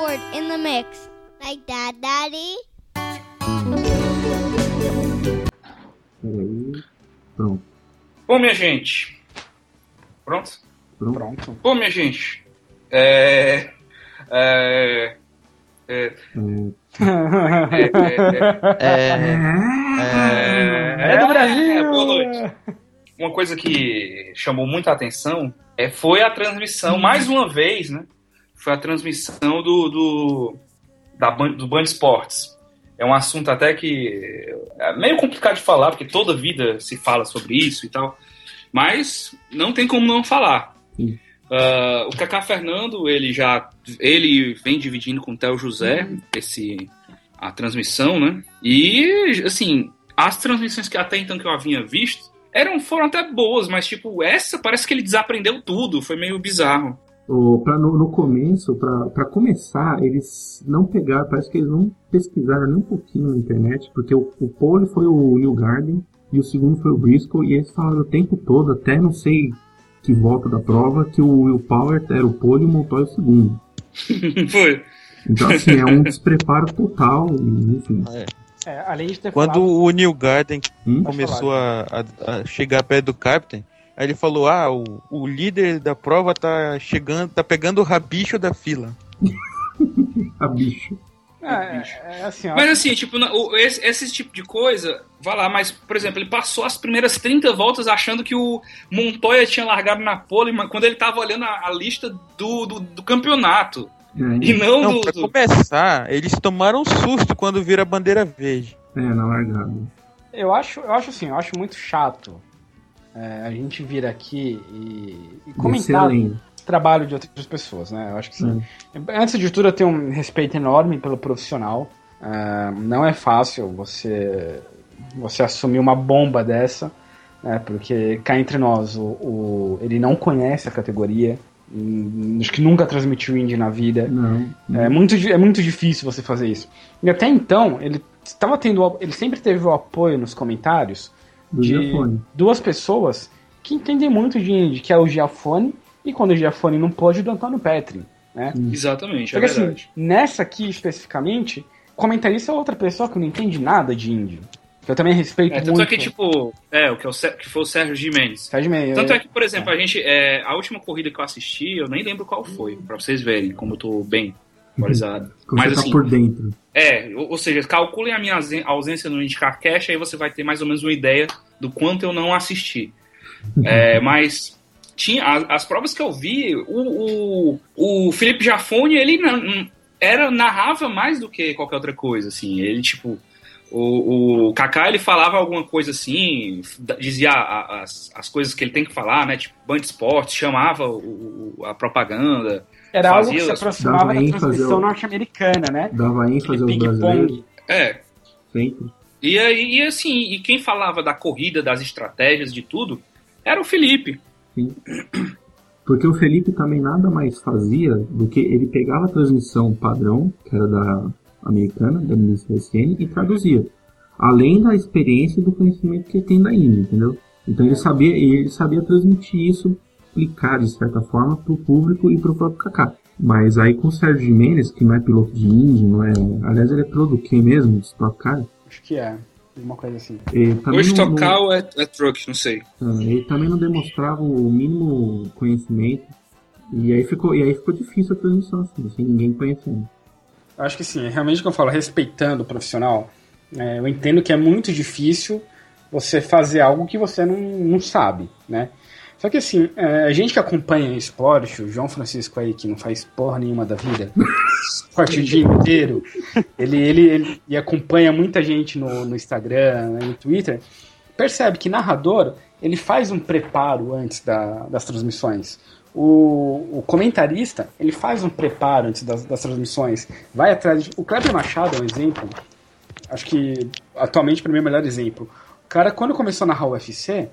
word in the mix. Like that, Daddy? Peraí. Pronto. Bom, minha gente. Pronto? Pronto. Bom, minha gente. É. É. É. É. É, É, é do Brasil! boa noite. Uma coisa que chamou muita atenção é, foi a transmissão, mais uma vez, né? Foi a transmissão do, do, da, Band- do Band Esportes. É um assunto até que é meio complicado de falar, porque toda vida se fala sobre isso e tal. Mas não tem como não falar. Sim. Ah, o Kaká Fernando, ele já ele vem dividindo com o Theo José esse, a transmissão, né? E, assim, as transmissões que até então que eu havia visto eram, foram até boas, mas, tipo, essa parece que ele desaprendeu tudo, foi meio bizarro. O, pra, no, no começo, pra, pra começar, eles não pegaram, parece que eles não pesquisaram nem um pouquinho na internet, porque o, o pole foi o New Garden e o segundo foi o Briscoe, e eles falaram o tempo todo, até não sei que volta da prova, que o Will Power era o pole e o Montoya o segundo. foi. Então, assim, é um despreparo total, enfim. É, além de ter Quando falado- o Neil Garden Hum? começou a, a- a chegar perto do Captain, aí ele falou: Ah, o, o líder da prova tá chegando, tá pegando o rabicho da fila. A bicho. É, é, assim, ó, Mas, assim, tipo, esse, esse tipo de coisa, vai lá, mas, por exemplo, ele passou as primeiras 30 voltas achando que o Montoya tinha largado na pole, mas quando ele tava olhando a, a lista do, do, do campeonato. É, E não, Não, do, pra do- começar, eles tomaram um susto quando viram a bandeira verde. é, na largada. eu acho, eu acho assim, eu acho muito chato é, a gente vir aqui e, e comentar o trabalho de outras pessoas, né? Eu acho que sim. Antes de tudo, eu tenho um respeito enorme pelo profissional. É, não é fácil você você assumir uma bomba dessa, né? Porque cá entre nós, o, o- ele não conhece a categoria. hum, Acho que nunca transmitiu indie na vida. Não. É muito, é muito difícil você fazer isso. E até então, ele estava tendo. Ele sempre teve o apoio nos comentários Do de Giafone. duas pessoas que entendem muito de indie, que é o Giafone e quando o Giafone não pôde, do Antônio Petri. Né? Exatamente, é Porque assim, verdade. nessa aqui especificamente, o comentarista é outra pessoa que não entende nada de indie. Que eu também respeito É, tanto muito. é que, tipo, é, o que, é o, que foi o Sérgio Gimenez. Sérgio Meia, Tanto é que, por exemplo, a gente. é, a última corrida que eu assisti, eu nem lembro qual foi, pra vocês verem como eu tô bem atualizado. Como Mas tá assim, por dentro. é, ou, ou seja, calculem a minha ausência no Indicar Cash, aí você vai ter mais ou menos uma ideia do quanto eu não assisti. É, mas tinha as, as provas que eu vi, o, o, o Felipe Jafone, ele não- era, narrava mais do que qualquer outra coisa, assim. Ele, tipo, o, o Kaká, ele falava alguma coisa assim, dizia as, as coisas que ele tem que falar, né? Tipo, Band Esportes, chamava o- a propaganda. Era algo que se aproximava da transmissão ao- norte-americana, né? Dava ênfase aos brasileiros. É, Sempre. E, aí, e assim, e quem falava da corrida, das estratégias, de tudo, era o Felipe. Porque o Felipe também nada mais fazia do que ele pegava a transmissão padrão, que era da americana, da MSN, e traduzia. Além da experiência e do conhecimento que ele tem da Índia, entendeu? Então ele sabia, ele sabia transmitir isso, explicar de certa forma para o público e para o próprio Kaká. Mas aí com o Sérgio Jimenez, que não é piloto de Indy, não é. Aliás, ele é piloto do quê mesmo? Desse próprio cara? Acho que é. Alguma coisa assim. Ele também Hoje não- é, é truck, não sei. ah, Ele também não demonstrava o mínimo conhecimento. E aí ficou, e aí ficou difícil a transmissão, assim, sem ninguém conhecendo. Eu acho que sim, realmente que eu falo, respeitando o profissional, é, eu entendo que é muito difícil você fazer algo que você não, não sabe, né? Só que assim, é, a gente que acompanha esporte, o João Francisco aí, que não faz porra nenhuma da vida, esporte o dia inteiro, ele, ele, ele e acompanha muita gente no, no Instagram, né, no Twitter, percebe que narrador, ele faz um preparo antes da- das transmissões. O, o comentarista, ele faz um preparo antes das, das transmissões, vai atrás. de- O Kleber Machado é um exemplo, acho que atualmente para mim é o melhor exemplo. O cara, quando começou a narrar o UFC,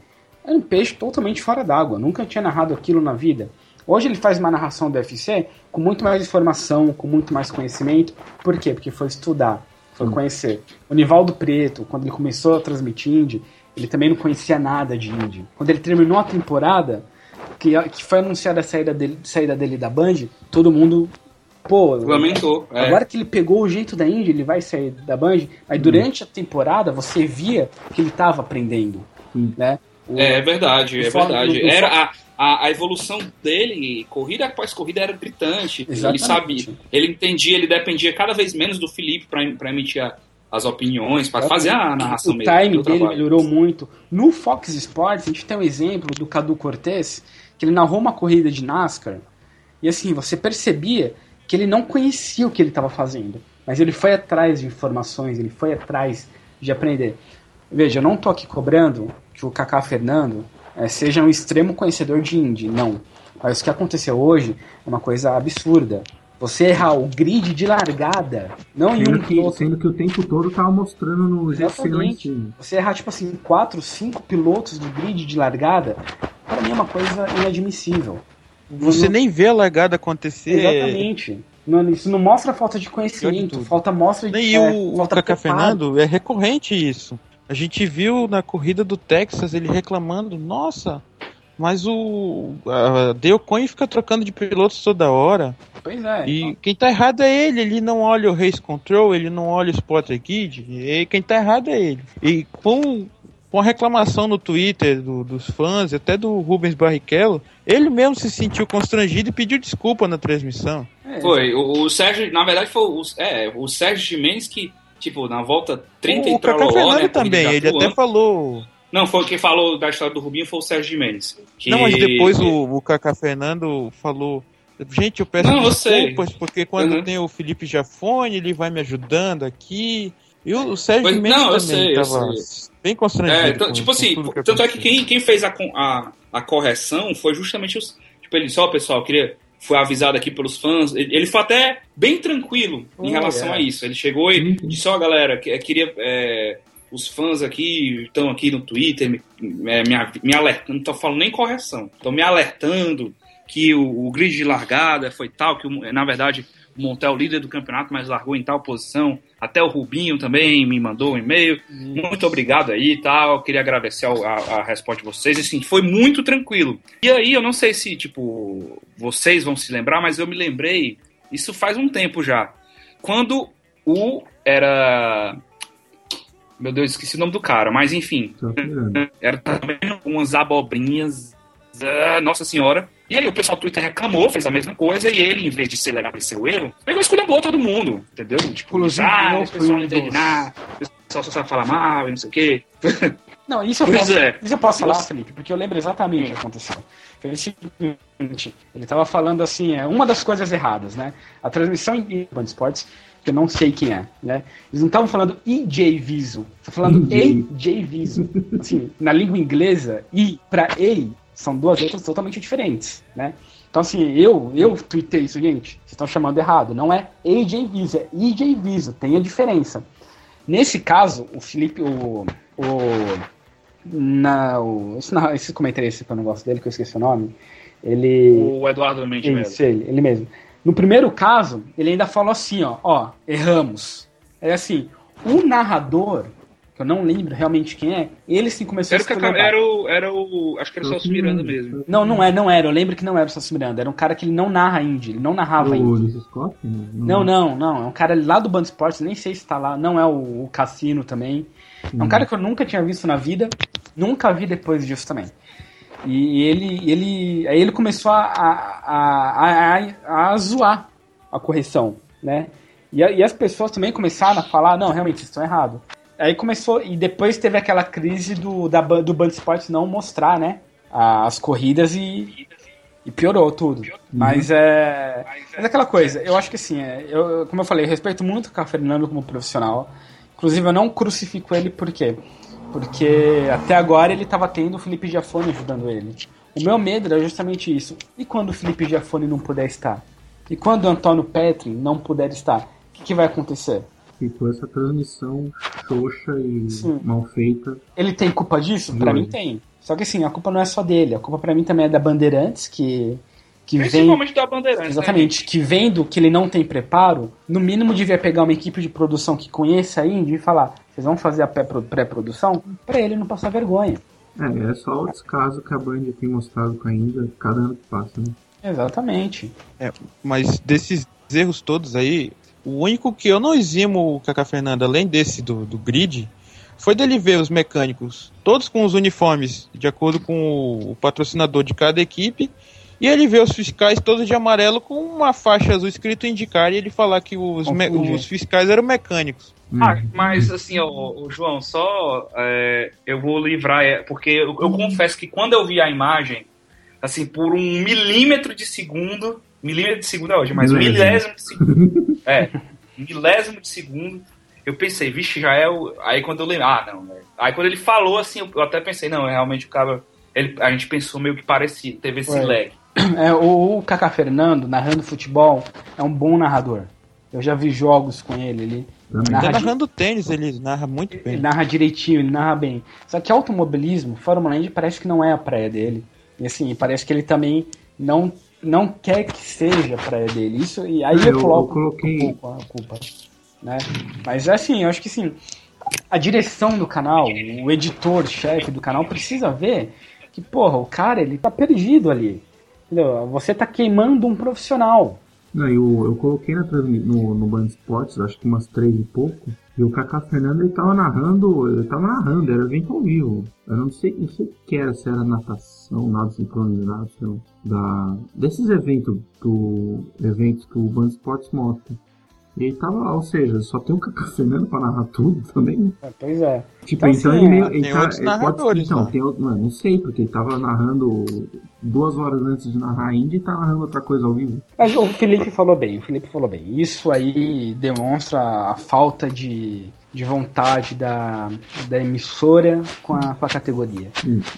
era um peixe totalmente fora d'água, nunca tinha narrado aquilo na vida. Hoje ele faz uma narração do UFC com muito mais informação, com muito mais conhecimento. Por quê? Porque foi estudar, foi conhecer. O Nivaldo Preto, quando ele começou a transmitir indie, ele também não conhecia nada de indie. Quando ele terminou a temporada, que, que foi anunciada a saída dele, saída dele da Band, todo mundo pô, Lamentou. É. agora que ele pegou o jeito da Indy, ele vai sair da Band. Aí durante a temporada você via que ele tava aprendendo, né? O- É verdade, é o foco- verdade. o- o Era a, a, a evolução dele, corrida após corrida, era gritante. Ele Exatamente. sabia, ele entendia, ele dependia cada vez menos do Felipe para emitir a- as opiniões, para fazer a narração o mesmo. time do dele melhorou muito. No Fox Sports, a gente tem um exemplo do Cadu Cortez, que ele narrou uma corrida de NASCAR, e assim, você percebia que ele não conhecia o que ele estava fazendo, mas ele foi atrás de informações, ele foi atrás de aprender. Veja, eu não tô aqui cobrando que o Kaká Fernando eh, seja um extremo conhecedor de Indy, não. Mas o que aconteceu hoje é uma coisa absurda. Você errar o grid de largada, não em um Sendo que, piloto, sendo que o tempo todo tava mostrando no GC lá em Exatamente. cima. Você errar, tipo assim, quatro, cinco pilotos do grid de largada, para mim é uma coisa inadmissível. Você Não- nem vê a largada acontecer. Exatamente. Não- isso não mostra falta de conhecimento, falta mostra de E é, o, o falta Kaká preparo. Fernando é recorrente isso. A gente viu na corrida do Texas ele reclamando, nossa, mas o Dale Coyne fica trocando de pilotos toda hora. Pois é. E quem tá errado é ele, ele não olha o Race Control, ele não olha o Spotter Guide, e quem tá errado é ele. E com, com a reclamação no Twitter do- dos fãs, até do Rubens Barrichello, ele mesmo se sentiu constrangido e pediu desculpa na transmissão. É, Foi, o, o Sérgio, na verdade, foi o, é, o Sérgio Jimenez que, tipo, na volta 30 o e Kaká trololó, né, também, ele até falou Não, foi quem falou da história do Rubinho foi o Sérgio Jimenez. que- Não, mas depois o, o Kaká Fernando falou. Gente, eu peço Não, eu sei. desculpas, porque quando Uhum. tem o Felipe Jafone, ele vai me ajudando aqui. E o, Sérgio Pois- Mendes não, eu também sei, eu bem constrangido. É, então, com- tipo com assim, que tanto é que quem, quem fez a, a, a correção foi justamente os. Tipo, ele só, pessoal, queria. Foi avisado aqui pelos fãs. Ele, foi até bem tranquilo em Oh, relação é. a isso. Ele chegou e disse: Ó, galera, que- queria. é, os fãs aqui estão aqui no Twitter me, me, me alertando. Não tô falando nem correção. Estão me alertando que o, o grid de largada foi tal, que na verdade o Montel é o líder do campeonato, mas largou em tal posição. Até o Rubinho também me mandou um e-mail. Muito obrigado aí e tal. Queria agradecer ao- a, a resposta de vocês. Assim, foi muito tranquilo. E aí, eu não sei se, tipo, vocês vão se lembrar, mas eu me lembrei, isso faz um tempo já. Quando o era. Meu Deus, esqueci o nome do cara, mas enfim. Era também umas abobrinhas. ah, Nossa senhora. E aí o pessoal do Twitter reclamou, fez a mesma coisa, e ele, em vez de celebar esse seu erro, pegou e esculhambou todo mundo, entendeu? Tipo, ah, não esse pessoal não entende nada, o pessoal só sabe falar mal e não sei o quê. Não, isso eu Pois posso, é. isso eu posso falar, Felipe, porque eu lembro exatamente o que aconteceu. O seguinte, ele estava falando assim, é uma das coisas erradas, né? A transmissão em Band Sports, que eu não sei quem é, né? Eles não estavam falando EJ Viso, estão falando EJ. Viso. Assim, na língua inglesa, I para A são duas letras totalmente diferentes, né? Então, assim, eu, eu tuitei isso, gente, vocês estão chamando errado. Não é AJ Viso, é EJ Viso, tem a diferença. Nesse caso, o Felipe, o. o na, o esse, na- esse comentarista que eu não gosto dele, que eu esqueci o nome, ele. O Eduardo Mendes. Isso, ele, ele mesmo. No primeiro caso, ele ainda falou assim, ó, ó, erramos. É assim, o narrador, que eu não lembro realmente quem é, ele sim começou Era o, a Cacá- esculhambar. era o, era o. Acho que era o Celso Miranda mesmo. Não, não é, não era. Eu lembro que não era o Celso Miranda. Era um cara que ele não narra indie, ele não narrava O indie. Scott? Não, não, não. É um cara lá do Band Esportes, nem sei se tá lá. Não é o, o Cassino também. É um cara que eu nunca tinha visto na vida. Nunca vi depois disso também. E ele, ele, aí ele começou a, a, a, a, a zoar a correção, né? E, e as pessoas também começaram a falar, não, realmente, estão errado. Aí começou, e depois teve aquela crise do, da, do Band Esportes não mostrar, né? As corridas e, e piorou tudo. Mas é. Mas é aquela coisa, eu acho que assim, é, eu, como eu falei, eu respeito muito o Fernando como profissional. Inclusive, eu não crucifico ele por quê? Porque até agora ele estava tendo o Felipe Giafone ajudando ele. O meu medo era justamente isso. E quando o Felipe Giafone não puder estar? E quando o Antônio Petri não puder estar? O que, que vai acontecer? Ficou essa transmissão xoxa e Sim. mal feita. Ele tem culpa disso? Pra Não. mim tem. Só que assim, a culpa não é só dele. A culpa pra mim também é da Bandeirantes, que, que vem. Principalmente da Bandeirantes. Exatamente, que vendo que ele não tem preparo, no mínimo devia pegar uma equipe de produção que conheça a Indy e falar: vocês vão fazer a pré- pré-produção? Pra ele não passar vergonha. É, é só o descaso que a Band tem mostrado com a Índia cada ano que passa, né? Exatamente. Mas desses erros todos aí, o único que eu não eximo o Kaká Fernando, além desse do, do grid, foi dele ver os mecânicos, todos com os uniformes, de acordo com o, o patrocinador de cada equipe, e ele vê os fiscais todos de amarelo com uma faixa azul escrito indicar e ele falar que os, os fiscais eram mecânicos. Ah, mas assim, ó, João, só é, eu vou livrar, é, porque eu, eu confesso que quando eu vi a imagem, assim, por um milímetro de segundo, milímetro de segundo é hoje, mas um Milésimo. de segundo, é, um milésimo de segundo, eu pensei, vixe, já é o. Aí quando eu lembro, ah, não, velho. Aí quando ele falou assim, eu, eu até pensei, não, realmente o cara. Ele, a gente pensou meio que parecido, teve esse Ué. lag. É, o, Kaká Fernando, narrando futebol, é um bom narrador. Eu já vi jogos com ele, ele narra, di- narrando tênis, ele narra muito ele bem. narra direitinho, ele narra bem. Só que automobilismo, Fórmula Indy, parece que não é a praia dele. E assim, parece que ele também não, não quer que seja a praia dele. Isso, e aí eu, eu- coloco eu coloquei- um pouco a culpa. Né? Mas assim, eu acho que sim. A direção do canal, o editor-chefe do canal precisa ver que, porra, o cara, ele tá perdido ali. Entendeu? Você tá queimando um profissional. Não, eu, eu coloquei na no, no Band Esportes, acho que umas três e pouco, e o Kaká Fernando ele tava narrando, ele tava narrando, era evento ao vivo. Eu não sei, não sei o que era, se era natação, nada sincronizado, da, desses eventos do eventos que o Band Esportes mostra. E ele tava lá, ou seja, só tem o Kaká Fernando pra narrar tudo também. É, Pois é. Tipo, Então, então, assim, ele meio. é, ele tem tá- outros ele pode- narradores, Então, né? tem outro. Mano, não sei, porque ele tava narrando duas horas antes de narrar a Indy e tá narrando outra coisa ao vivo. Mas o Felipe falou bem, o Felipe falou bem. Isso aí demonstra a falta de, de vontade da, da emissora com a, com a categoria.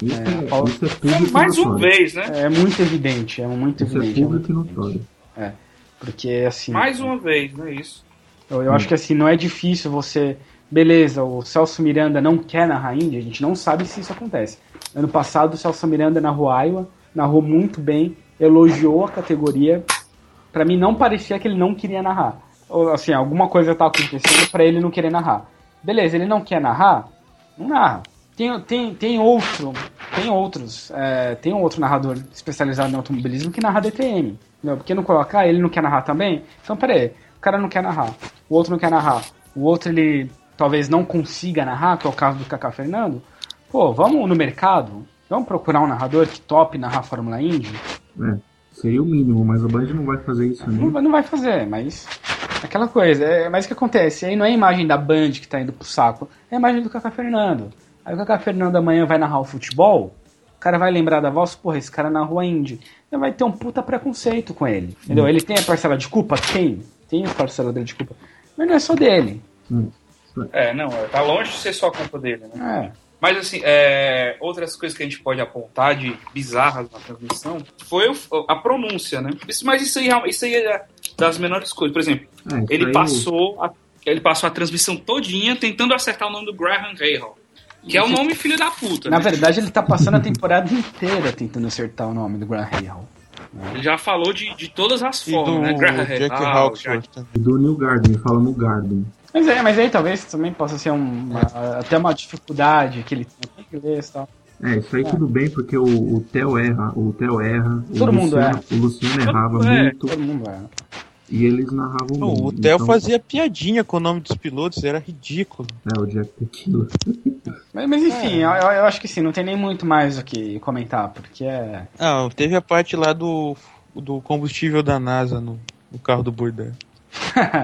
Isso é, Paulo- isso é público Mais uma vez, né? É muito evidente, é muito Isso é evidente. é público e muito notório. evidente. Porque assim. Mais uma vez, não é isso? Eu, eu acho que assim, não é difícil você. Beleza, o Celso Miranda não quer narrar Indy, a gente não sabe se isso acontece. Ano passado o Celso Miranda narrou Iowa, narrou muito bem, elogiou a categoria. Pra mim não parecia que ele não queria narrar. Ou, assim, alguma coisa tá acontecendo pra ele não querer narrar. Beleza, ele não quer narrar? Não narra. Tem, tem, tem outro, tem outros, é, tem um outro narrador especializado em automobilismo que narra DTM. Entendeu? Por que não colocar? Ele não quer narrar também? Então, peraí, o cara não quer narrar, o outro não quer narrar, o outro ele talvez não consiga narrar, que é o caso do Kaká Fernando. Pô, vamos no mercado, vamos procurar um narrador que top narrar Fórmula Indy? É, seria o mínimo, mas a Band não vai fazer isso Não, nem. vai- não vai fazer, mas. Aquela coisa, é, mas o que acontece? Aí não é a imagem da Band que tá indo pro saco, é a imagem do Kaká Fernando. Aí o Kaká Fernando amanhã vai narrar o futebol, o cara vai lembrar da voz, porra, esse cara narrou a Indy. Então vai ter um puta preconceito com ele. Entendeu? Ele tem a parcela de culpa? Tem. Tem a parcela dele de culpa. Mas não é só dele. É, não, é, tá longe de ser só culpa dele, né? É. Mas assim, é, outras coisas que a gente pode apontar de bizarras na transmissão foi o- a pronúncia, né? Isso, mas isso aí, isso aí é das menores coisas. Por exemplo, É, ele aí- passou a, ele passou a transmissão todinha tentando acertar o nome do Graham Rahal. Que é o nome filho da puta. Na né? verdade, ele tá passando a temporada inteira tentando acertar o nome do Graham Hale. Ele já falou de, de todas as E formas, do né? Graham Jack Hawksworth. Também. E do New Garden, ele fala no Garden. Mas, é, mas aí talvez também possa ser um- uma- até uma dificuldade que ele tem com inglês e tal. É, isso aí tudo bem, porque o, o Theo erra, o Theo erra, o Todo mundo Luciano, erra. o Luciano errava É, muito Todo mundo é. E eles narravam Não, bem. o Theo Então, fazia piadinha com o nome dos pilotos, era ridículo. É, o Jack Tequila. Mas, mas enfim, eu, eu acho que sim, não tem nem muito mais o que comentar, porque é. Ah, teve a parte lá do, do combustível da NASA no, no carro do Burdett.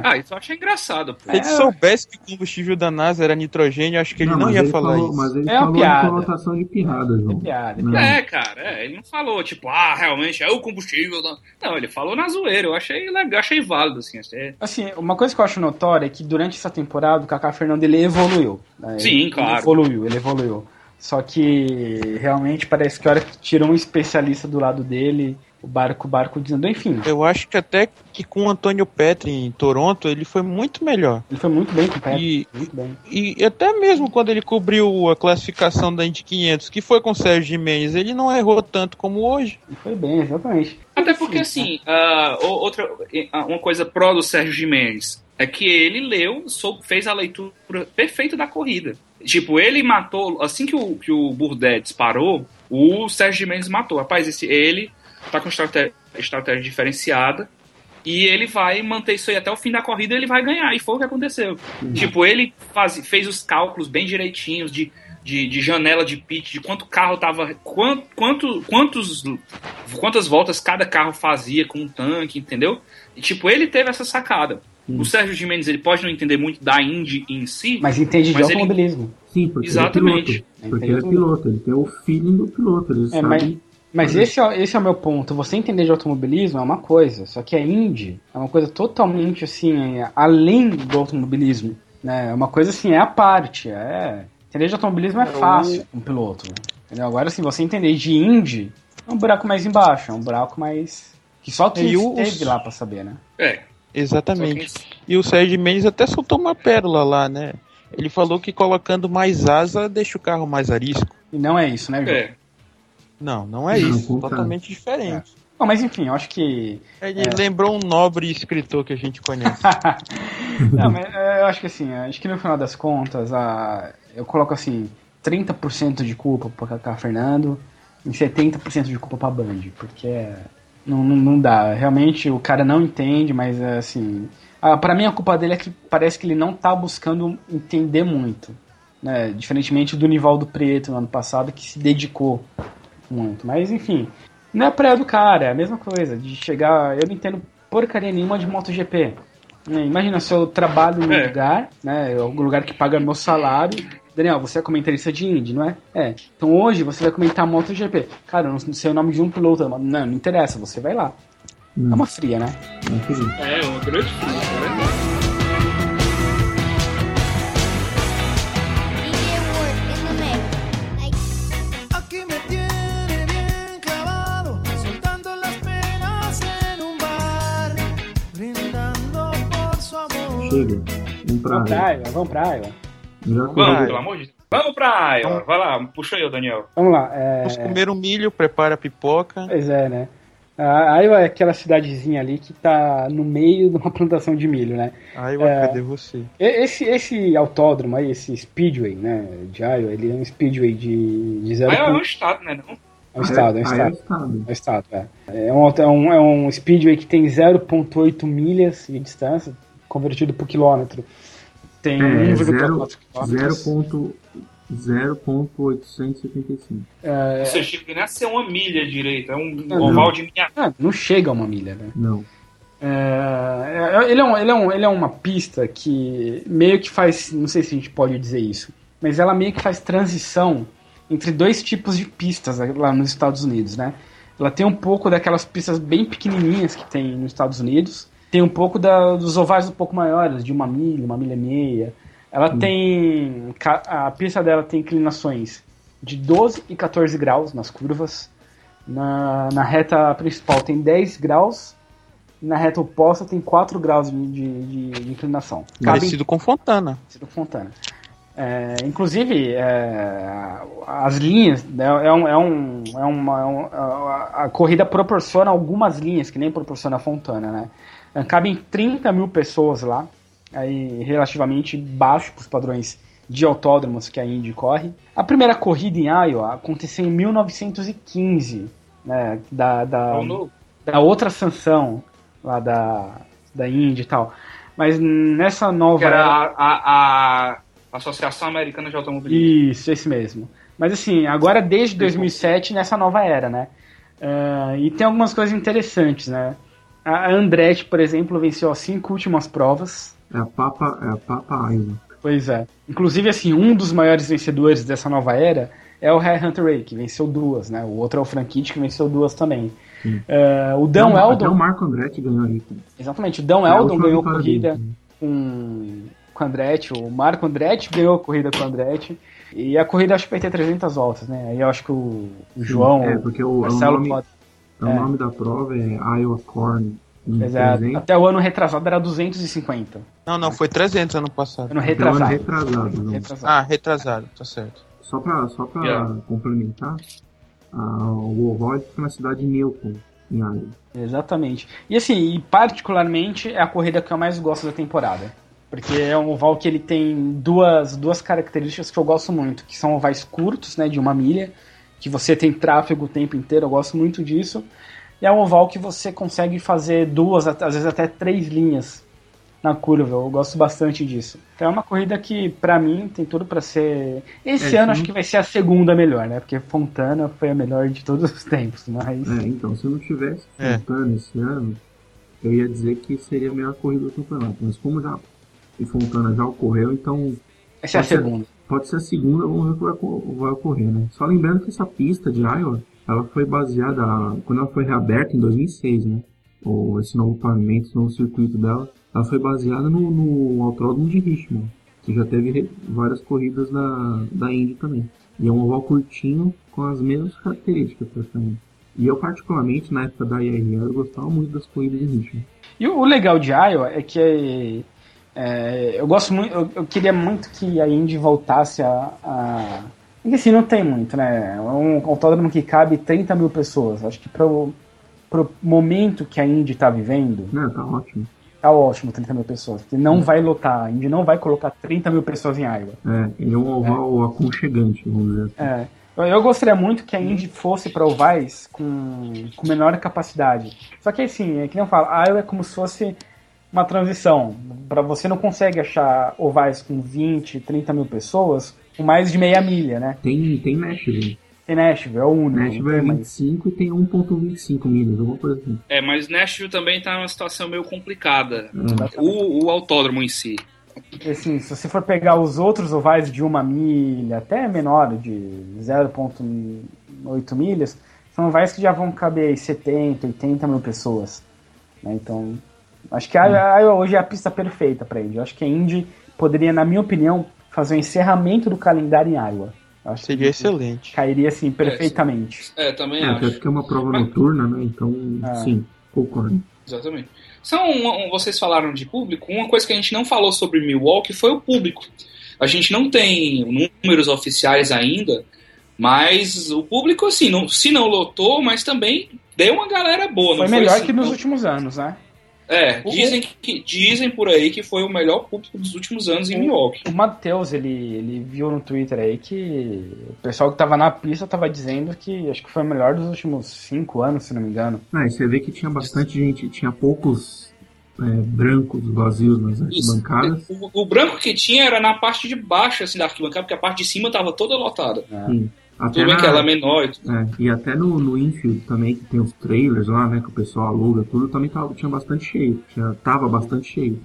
Ah, isso eu achei engraçado, pô. Se ele soubesse que o combustível da NASA era nitrogênio, acho que ele não, mas ia ele falar falou, isso. Mas ele É uma falou piada. em conotação de pirrada, João. É piada, é Não. É, cara, é, ele não falou, tipo, ah, realmente é o combustível. Não, não ele falou na zoeira, eu achei legal, achei válido, assim. Achei... Assim, uma coisa que eu acho notória é que durante essa temporada o Kaká Fernando ele evoluiu. né? Sim, Ele claro. evoluiu, ele evoluiu. Só que realmente parece que a hora que tirou um especialista do lado dele, o barco, o barco dizendo, enfim, Eu acho que até que com o Antônio Petri em Toronto, ele foi muito melhor. ele foi muito bem com o pé. E, Muito bem. e até mesmo quando ele cobriu a classificação da Indy 500, que foi com o Sérgio Jimenez, ele não errou tanto como hoje. Ele foi bem, exatamente. Até porque, assim, o- outra, ah, uma coisa pró do Sérgio Jimenez é que ele leu, sou- fez a leitura perfeita da corrida. Tipo, ele matou, assim que o, que o Burdett disparou, o Sérgio Jimenez matou. Rapaz, esse, ele tá com estratégia, estratégia diferenciada E ele vai manter isso aí até o fim da corrida ele vai ganhar. E foi o que aconteceu. Tipo, ele faz, fez os cálculos bem direitinhos de, de, de janela de pit, de quanto carro tava. Quanto, quanto, quantos, quantas voltas cada carro fazia com o tanque, entendeu? E tipo, ele teve essa sacada. O Sérgio Gimenez ele pode não entender muito da Indy em si, Mas entende de Mas ele- automobilismo. Sim, porque Exatamente. ele é piloto. Porque ele é piloto, ele tem o feeling do piloto, ele É, sabe. mas, mas esse, é, esse é o meu ponto. Você entender de automobilismo é uma coisa, só que a Indy é uma coisa totalmente assim, é, além do automobilismo. Né? É uma coisa assim, é a parte. É... Entender de automobilismo é É, fácil um piloto. Entendeu? Agora, se você entender de Indy, é um buraco mais embaixo, é um buraco mais. Que só quem E o- esteve os- lá pra saber, né? É. Exatamente. E o Sérgio Mendes até soltou uma pérola lá, né? Ele falou que colocando mais asa deixa o carro mais arisco. E não é isso, né, João? É. Não, não é Não, isso. Totalmente diferente. Bom, mas enfim, eu acho que. Ele lembrou um nobre escritor que a gente conhece. Não, mas é, eu acho que assim, acho que no final das contas, a, eu coloco assim, 30% de culpa pro Kaká Fernando e 70% de culpa pra Band, porque é, não, não, não dá. Realmente o cara não entende, mas é, assim. A, pra mim a culpa dele é que parece que ele não tá buscando entender muito. Né? Diferentemente do Nivaldo Preto no ano passado, que se dedicou muito. Mas enfim, não é praia do cara, é a mesma coisa, de chegar. Eu não entendo porcaria nenhuma de MotoGP. né? Imagina se eu trabalho num É. lugar, né? Algum lugar que paga meu salário. Daniel, você é comentarista de Indy, não é? É. Então hoje você vai comentar MotoGP. Cara, eu não sei o nome de um piloto. Não, não interessa, você vai lá. Hum, É uma fria, né? É, uma grande fruta, né? Chega. Vamos pra Vamos pra. Iowa, vamos pra Iowa. Vamos, pelo amor de Deus. Vamos pra Iowa. Vai lá, puxa aí, Daniel. Vamos lá. É... Vamos comer um milho, prepara a pipoca. Pois é, né? A Iowa é aquela cidadezinha ali que tá no meio de uma plantação de milho, né? Aí, É. cadê você? Esse, esse autódromo aí, esse Speedway, né, de Iowa, ele é um Speedway de, de zero Iowa é um estado, né? Não? É um estado, é um Ah, é estado. estado. É um estado, é. É um, é um, é um Speedway que tem 0.8 milhas de distância, convertido por quilômetro. Tem É, 1,4 0 quilômetros. ponto- 0.875. É, Você chega nem a ser uma milha direito. É um Não. oval de minha. ah, não chega a uma milha, né? Não. É, é, ele, é um, ele, é um, ele é uma pista que meio que faz. Não sei se a gente pode dizer isso, mas ela meio que faz transição entre dois tipos de pistas lá nos Estados Unidos, né? Ela tem um pouco daquelas pistas bem pequenininhas que tem nos Estados Unidos, tem um pouco da- dos ovais um pouco maiores, de uma milha, uma milha e meia. Ela tem. ca- A pista dela tem inclinações de 12 e 14 graus nas curvas. Na, na reta principal tem 10 graus na reta oposta tem 4 graus de, de- de- inclinação. Cabe Parecido com Fontana. em do Fontana. É, inclusive, é, as linhas, né, é, um, é, um, é uma, é um- a, a corrida proporciona algumas linhas, que nem proporciona a Fontana, né? Cabem 30 mil pessoas lá, aí relativamente baixo para os padrões de autódromos que a Indy corre. A primeira corrida em Iowa aconteceu em 1915, né, da, da, É da outra sanção lá da, da Indy e tal. Mas nessa nova Que era a, a, a Associação Americana de Automobilismo. Isso, esse mesmo. Mas assim, agora desde 2007 nessa nova era, né? Ah, e tem algumas coisas interessantes, né? A Andretti, por exemplo, venceu as cinco últimas provas. É a Papa, é a Papa Iowa. Pois é. Inclusive, assim, um dos maiores vencedores dessa nova era é o Harry Hunter Ray, que venceu duas, né? O outro é o Franchitti, que venceu duas também. Ah, o Dan o- Eldon... Até o Marco Andretti ganhou aí. Exatamente, o Dan É Eldon ganhou corrida com, com o Andretti, o Marco Andretti ganhou a corrida com o Andretti. E a corrida acho que vai ter 300 voltas, né? Aí eu acho que o, o João, É, porque o, é o Marcelo nome, pode. É o é. nome da prova é Iowa Corn. Exato. 300. Até o ano retrasado era 250. Não, não, foi 300 ano passado. Ano retrasado. ano retrasado. Retrasado. Ah, retrasado, tá certo. Só pra, só pra Yeah. complementar, o oval fica na cidade de Newton, em Iowa. Exatamente. E assim, e particularmente é a corrida que eu mais gosto da temporada. Porque é um oval que ele tem duas, duas características que eu gosto muito, que são ovais curtos, né, de uma milha, que você tem tráfego o tempo inteiro, eu gosto muito disso. E é um oval que você consegue fazer duas, às vezes até três linhas na curva. Eu gosto bastante disso. Então é uma corrida que, pra mim, tem tudo pra ser. Esse É, ano sim. acho que vai ser a segunda melhor, né? Porque Fontana foi a melhor de todos os tempos. Mas. É, então, se eu não tivesse É. Fontana esse ano, eu ia dizer que seria a melhor corrida do campeonato. Mas como já o Fontana já ocorreu, então Essa é a segunda. Pode ser a segunda, vamos ver o que vai, co- vai ocorrer, né? Só lembrando que essa pista de Iowa, ela foi baseada, quando ela foi reaberta em 2006, né? Ou esse novo pavimento, esse novo circuito dela, ela foi baseada no, no Autódromo de Richmond, que já teve várias corridas da, da Indy também. E é um oval curtinho com as mesmas características, praticamente. E eu, particularmente, na época da IRL, eu gostava muito das corridas de Richmond. E o legal de Iowa é que é, eu gosto muito, eu, eu queria muito que a Indy voltasse a. a... Porque assim, não tem muito, né? É um autódromo que cabe 30 mil pessoas. Acho que pro, pro momento que a Indy tá vivendo, Né, tá ótimo. tá ótimo 30 mil pessoas. Porque não vai lotar, a Indy não vai colocar 30 mil pessoas em Iowa. É, ele é um oval aconchegante, vamos dizer assim. É. Eu, eu gostaria muito que a Indy fosse para ovais com, com menor capacidade. Só que assim, é que nem eu falo, Iowa é como se fosse uma transição. Para você não consegue achar ovais com 20, 30 mil pessoas com mais de meia milha, né? Tem, tem Nashville. Tem Nashville, é o único. Nashville é não tem mais. 25 e tem 1.25 milhas, alguma coisa assim. É, mas Nashville também tá numa situação meio complicada. É. O, o autódromo em si. Assim, se você for pegar os outros ovais de uma milha, até menor, de 0,8 milhas, são ovais que já vão caber aí 70, 80 mil pessoas. né? Então, acho que a a Iowa hoje é a pista perfeita para Indy. Eu acho que a Indy poderia, na minha opinião, fazer o encerramento do calendário em Iowa. Seria que excelente. cairia assim perfeitamente. É, também É, até acho. porque é uma prova noturna, né? Então, Ah. sim, concordo. Exatamente. São, um- vocês falaram de público, uma coisa que a gente não falou sobre Milwaukee foi o público. A gente não tem números oficiais ainda, mas o público, assim, não, se não lotou, mas também deu uma galera boa. Foi não melhor assim, que nos não- últimos anos, né? É, dizem, que, dizem por aí que foi o melhor público dos últimos anos em Milwaukee. O Matheus, ele, ele viu no Twitter aí que o pessoal que tava na pista tava dizendo que acho que foi o melhor dos últimos cinco anos, se não me engano. Ah, e você vê que tinha bastante gente, tinha poucos é, brancos vazios nas Isso. arquibancadas. O, o branco que tinha era na parte de baixo assim, da arquibancada, porque a parte de cima tava toda lotada. Sim. Até Tudo bem na- que ela é menor e tudo. é, e até no, no infield também, que tem os trailers lá, né? Que o pessoal aluga, tudo também tava, tinha bastante cheio. Tinha, tava bastante cheio.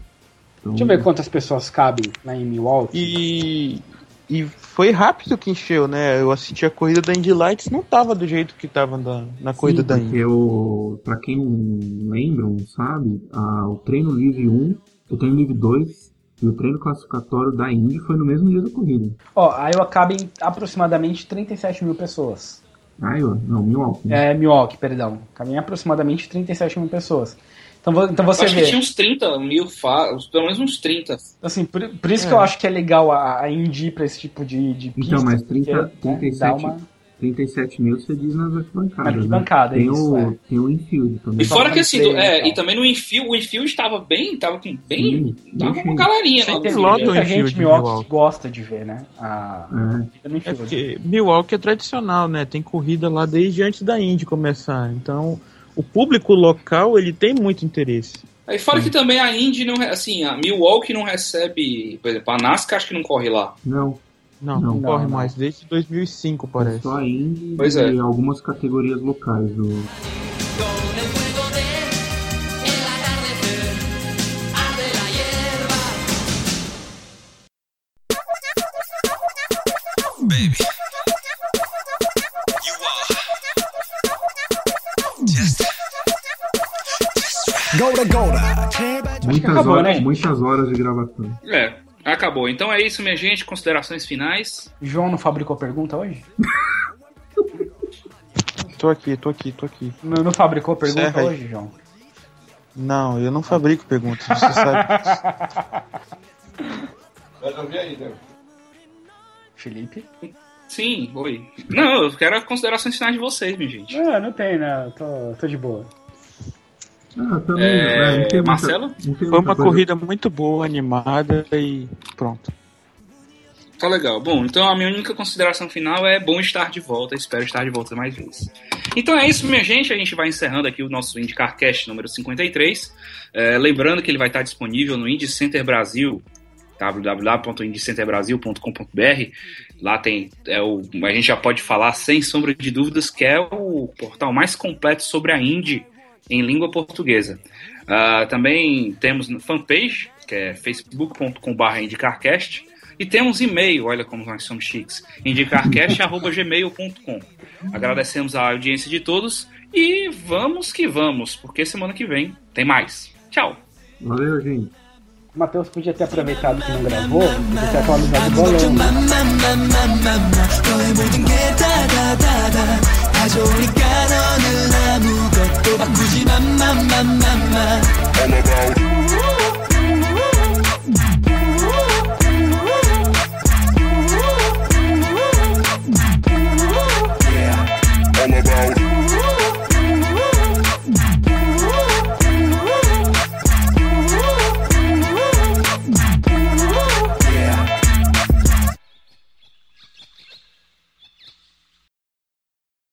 Então, Deixa eu ver quantas pessoas cabem lá em Milwaukee. E, e foi rápido que encheu, né? Eu assisti a corrida da Indy Lights, não tava do jeito que tava na, na corrida Sim, da Indy. o, pra quem não lembra, não sabe, a- o treino livre 1, o treino livre 2 e o treino classificatório da Indy foi no mesmo dia da corrida. Ó, a Iowa cabem aproximadamente 37 mil pessoas. Iowa? Não, Milwaukee. né? É, Milwaukee, perdão. Cabem aproximadamente 37 mil pessoas. Então, então você Acho vê. que tinha uns 30 mil, fa- pelo menos uns 30. Assim, por, por isso É. que eu acho que é legal a, a Indy ir pra esse tipo de, de pista. Então, mas 30, porque, né, 37, dá uma... 37 mil você diz nas arquibancadas. Na arquibancada, né? tem, isso, o, é. tem o infield também. E fora Só que assim, do- é, e tal. e também no infield, o infield estava bem, tava com bem, Sim, tava bem com galerinha lá. Tem infield. o muita infield gente de Milwaukee gosta de ver, né? A É. É porque Milwaukee é tradicional, né? Tem corrida lá desde antes da Indy começar. Então, o público local, ele tem muito interesse. Aí fora que também a Indy não, assim, a Milwaukee não recebe, por exemplo, a NASCAR acho que não corre lá. Não, Não, Não. não, corre Não, mais, desde 2005, é parece. só a Indy Pois e é. algumas categorias locais Goda. muitas, acabou, horas, né? muitas horas de gravação. É, acabou. Então é isso, minha gente. Considerações finais. João não fabricou pergunta hoje? Tô aqui, tô aqui, tô aqui. Não, não fabricou pergunta aí. hoje, João? Não, eu não fabrico perguntas, você sabe. Felipe? Sim, oi. Não, eu quero considerações finais de vocês, minha gente. Não, não tem, né? Tô, tô de boa. Ah, também, É, é, não tem muita- Marcelo? não tem Foi muita uma coisa- corrida muito boa, animada e pronto. Tá legal. Bom, então a minha única consideração final é bom estar de volta. Espero estar de volta mais vezes. Então é isso, minha gente. A gente vai encerrando aqui o nosso IndyCarCast número 53. É, lembrando que ele vai estar disponível no Indy Center Brasil, www.indicenterbrasil.com.br. Lá tem é o, a gente já pode falar sem sombra de dúvidas que é o portal mais completo sobre a Indy em língua portuguesa. Ah, também temos fanpage, que é facebook.com.br indicarcast. E temos e-mail, olha como nós somos chiques, indicarcast.gmail.com. Agradecemos a audiência de todos e vamos que vamos, porque semana que vem tem mais. Tchau! Valeu, gente. O Matheus podia ter aproveitado que não gravou, podia ter atualizado o bolão. 가져오니까 너는 아무것도 바꾸지 맘맘맘맘맘. All about. you